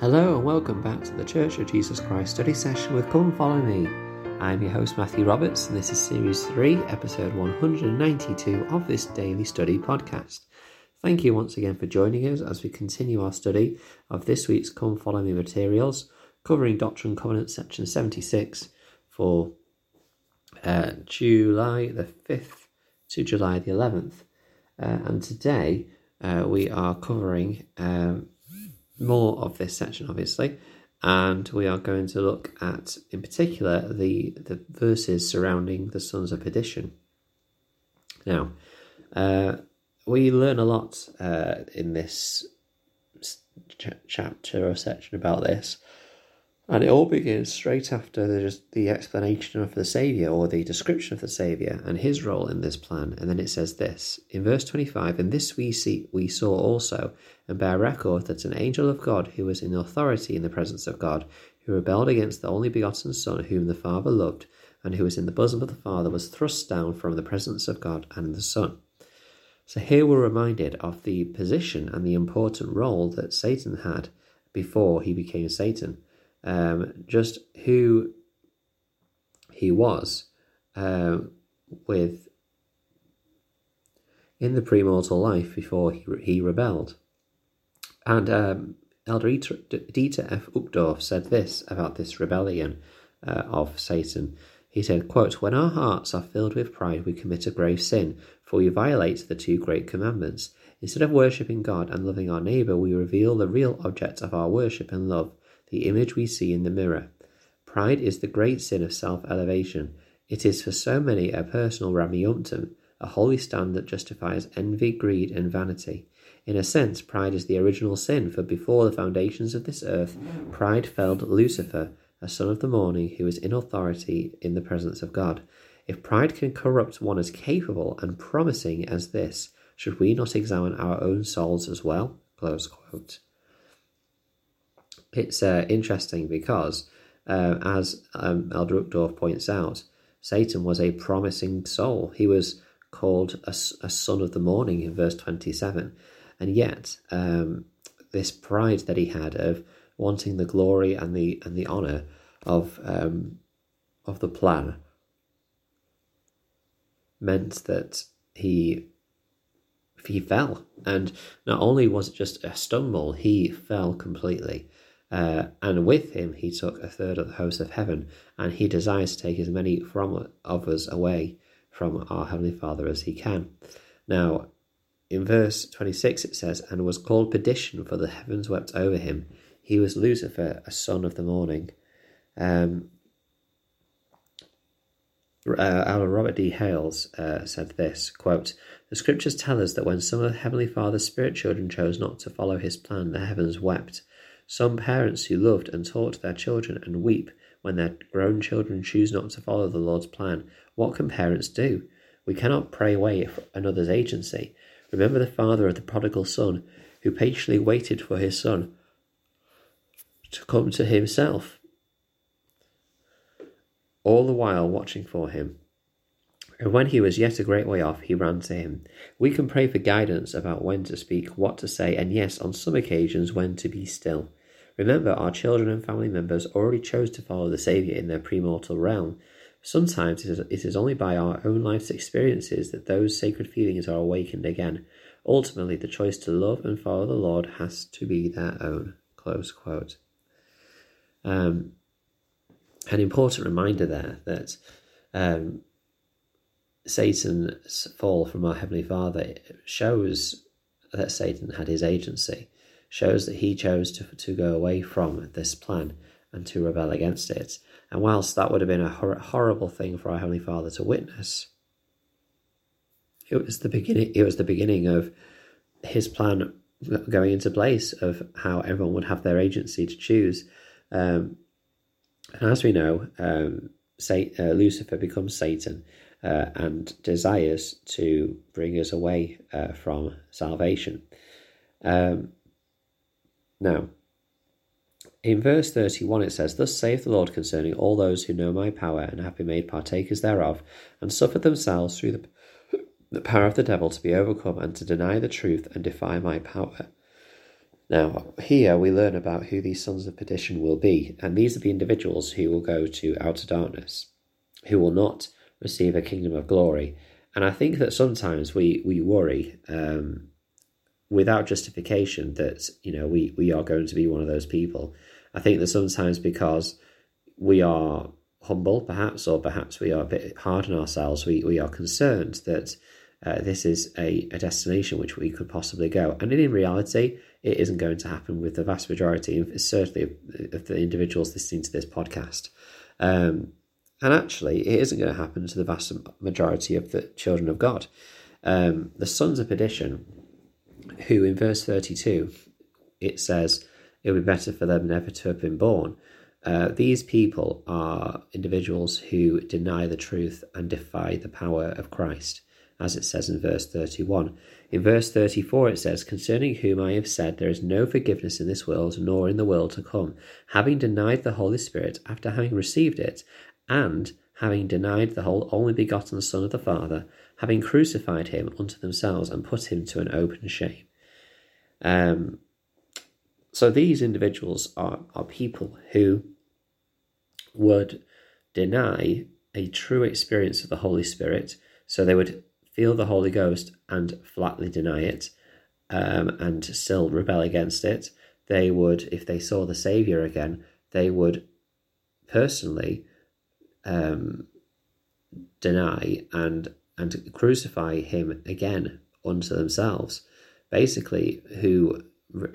Hello and welcome back to the Church of Jesus Christ study session with Come Follow Me. I'm your host Matthew Roberts and this is series 3, episode 192 of this daily study podcast. Thank you once again for joining us as we continue our study of this week's Come Follow Me materials covering Doctrine and Covenants section 76 for uh, July the 5th to July the 11th. Uh, and today uh, we are covering um, more of this section, obviously, and we are going to look at, in particular, the the verses surrounding the sons of perdition. Now, uh, we learn a lot uh, in this ch- chapter or section about this, and it all begins straight after the, just the explanation of the Saviour or the description of the Saviour and his role in this plan. And then it says this in verse 25 And this we see we saw also, and bear record that an angel of God who was in authority in the presence of God, who rebelled against the only begotten Son, whom the Father loved, and who was in the bosom of the Father, was thrust down from the presence of God and the Son. So here we're reminded of the position and the important role that Satan had before he became Satan um, just who he was uh, with in the premortal life before he, he rebelled. And um, Elder Dieter F. Uchtdorf said this about this rebellion uh, of Satan. He said, quote, When our hearts are filled with pride, we commit a grave sin, for we violate the two great commandments. Instead of worshipping God and loving our neighbour, we reveal the real object of our worship and love, the image we see in the mirror. Pride is the great sin of self elevation. It is for so many a personal Rameumptom, a holy stand that justifies envy, greed, and vanity. In a sense, pride is the original sin, for before the foundations of this earth, pride felled Lucifer, a son of the morning who was in authority in the presence of God. If pride can corrupt one as capable and promising as this, should we not examine our own souls as well? It's uh, interesting because, uh, as um, Elder Uchtdorf points out, Satan was a promising soul. He was called a, a son of the morning in verse 27. And yet, um, this pride that he had of wanting the glory and the and the honor of um, of the plan meant that he he fell, and not only was it just a stumble, he fell completely. Uh, and with him he took a third of the host of heaven, and he desires to take as many from of us away from our Heavenly Father as he can. Now, in verse 26 it says, And was called perdition, for the heavens wept over him. He was Lucifer, a son of the morning. Um, uh, our Robert D. Hales uh, said this quote, The scriptures tell us that when some of the Heavenly Father's spirit children chose not to follow his plan, the heavens wept. Some parents who loved and taught their children and weep when their grown children choose not to follow the Lord's plan. What can parents do? We cannot pray away another's agency. Remember the father of the prodigal son who patiently waited for his son to come to himself, all the while watching for him. And when he was yet a great way off, he ran to him. We can pray for guidance about when to speak, what to say, and yes, on some occasions, when to be still. Remember, our children and family members already chose to follow the Saviour in their premortal realm. Sometimes it is only by our own life's experiences that those sacred feelings are awakened again. Ultimately, the choice to love and follow the Lord has to be their own. Close quote. Um, an important reminder there that um, Satan's fall from our Heavenly Father shows that Satan had his agency, shows that he chose to, to go away from this plan and to rebel against it. And whilst that would have been a hor- horrible thing for our Heavenly Father to witness, it was the beginning. It was the beginning of his plan going into place of how everyone would have their agency to choose. Um, and as we know, um, uh, Lucifer becomes Satan uh, and desires to bring us away uh, from salvation. Um, now, in verse 31 it says, Thus saith the Lord concerning all those who know my power and have been made partakers thereof, and suffered themselves through the, the power of the devil to be overcome and to deny the truth and defy my power. Now, here we learn about who these sons of perdition will be, and these are the individuals who will go to outer darkness, who will not receive a kingdom of glory. And I think that sometimes we we worry um, without justification that you know we we are going to be one of those people. I think that sometimes because we are humble, perhaps, or perhaps we are a bit hard on ourselves, we we are concerned that uh, this is a, a destination which we could possibly go. And in reality, it isn't going to happen with the vast majority, certainly of the individuals listening to this podcast. Um, and actually, it isn't going to happen to the vast majority of the children of God. Um, the sons of perdition, who in verse 32, it says, it would be better for them never to have been born. Uh, these people are individuals who deny the truth and defy the power of Christ as it says in verse 31. In verse 34, it says, Concerning whom I have said, There is no forgiveness in this world, nor in the world to come, having denied the Holy Spirit after having received it, and having denied the whole only begotten Son of the Father, having crucified him unto themselves and put him to an open shame. Um, so these individuals are, are people who would deny a true experience of the Holy Spirit. So they would feel the Holy Ghost and flatly deny it um, and still rebel against it, they would, if they saw the Saviour again, they would personally um, deny and and crucify him again unto themselves. Basically, who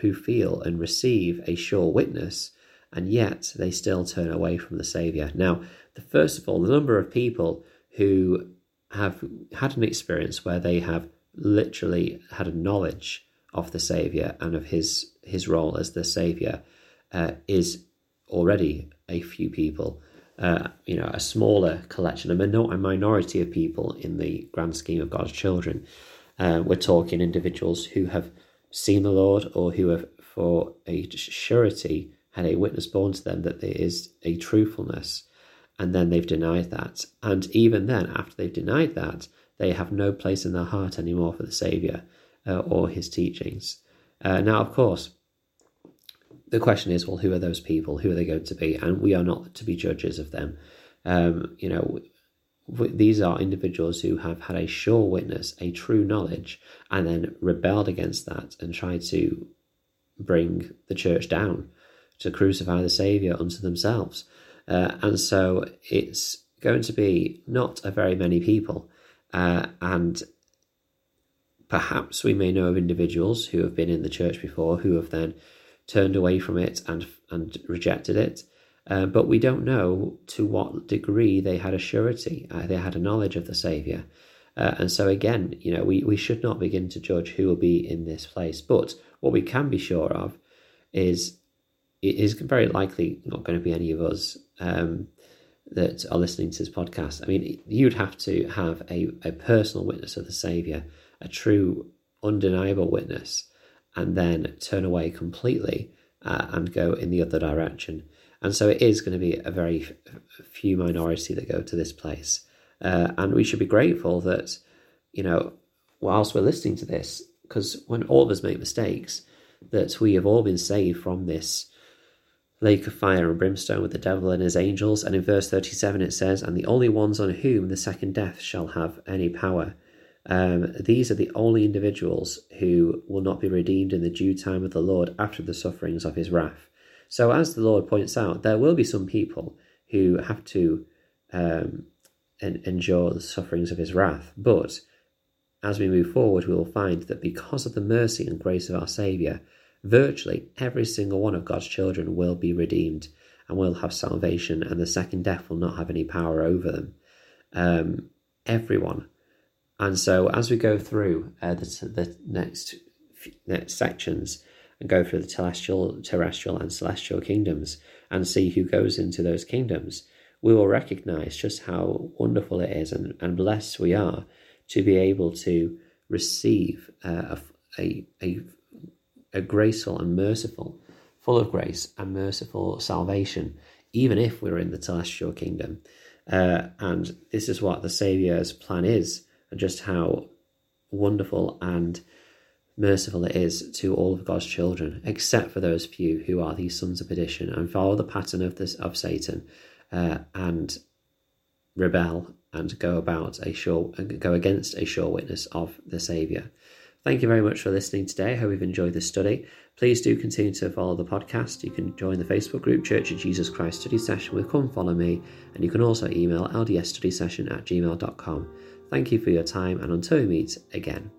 who feel and receive a sure witness, and yet they still turn away from the Saviour. Now, the first of all, the number of people who have had an experience where they have literally had a knowledge of the Savior and of his his role as the Savior uh, is already a few people. Uh, you know, a smaller collection, a, minor- a minority of people in the grand scheme of God's children. Uh, we're talking individuals who have seen the Lord or who have, for a surety, had a witness borne to them that there is a truthfulness and then they've denied that. And even then, after they've denied that, they have no place in their heart anymore for the Saviour uh, or his teachings. Uh, now, of course, the question is, well, who are those people? Who are they going to be? And we are not to be judges of them. Um, you know, these are individuals who have had a sure witness, a true knowledge, and then rebelled against that and tried to bring the church down, to crucify the Saviour unto themselves. Uh, and so it's going to be not a very many people. Uh, and perhaps we may know of individuals who have been in the church before who have then turned away from it and, and rejected it. Uh, but we don't know to what degree they had a surety, uh, they had a knowledge of the Saviour. Uh, and so, again, you know, we, we should not begin to judge who will be in this place. But what we can be sure of is it is very likely not going to be any of us um, that are listening to this podcast. I mean, you'd have to have a, a personal witness of the Saviour, a true, undeniable witness, and then turn away completely uh, and go in the other direction. And so it is going to be a very few minority that go to this place. Uh, and we should be grateful that, you know, whilst we're listening to this, because when all of us make mistakes, that we have all been saved from this lake of fire and brimstone with the devil and his angels. And in verse 37 it says, And the only ones on whom the second death shall have any power. Um, these are the only individuals who will not be redeemed in the due time of the Lord after the sufferings of his wrath. So, as the Lord points out, there will be some people who have to um, en- endure the sufferings of his wrath. But as we move forward, we will find that because of the mercy and grace of our Saviour, virtually every single one of God's children will be redeemed and will have salvation, and the second death will not have any power over them. Um, everyone. And so, as we go through uh, the, the next next sections and go through the telestial, terrestrial and celestial kingdoms and see who goes into those kingdoms, we will recognize just how wonderful it is and, and blessed we are to be able to receive uh, a, a, a a graceful and merciful, full of grace and merciful salvation, even if we're in the celestial kingdom. Uh, and this is what the Saviour's plan is, and just how wonderful and merciful it is to all of God's children, except for those few who are these sons of perdition and follow the pattern of this of Satan uh, and rebel and go about a sure go against a sure witness of the Saviour. Thank you very much for listening today. I hope you've enjoyed this study. Please do continue to follow the podcast. You can join the Facebook group Church of Jesus Christ Study Session with Come Follow Me, and you can also email ldsstudysession at gmail.com. Thank you for your time, and until we meet again.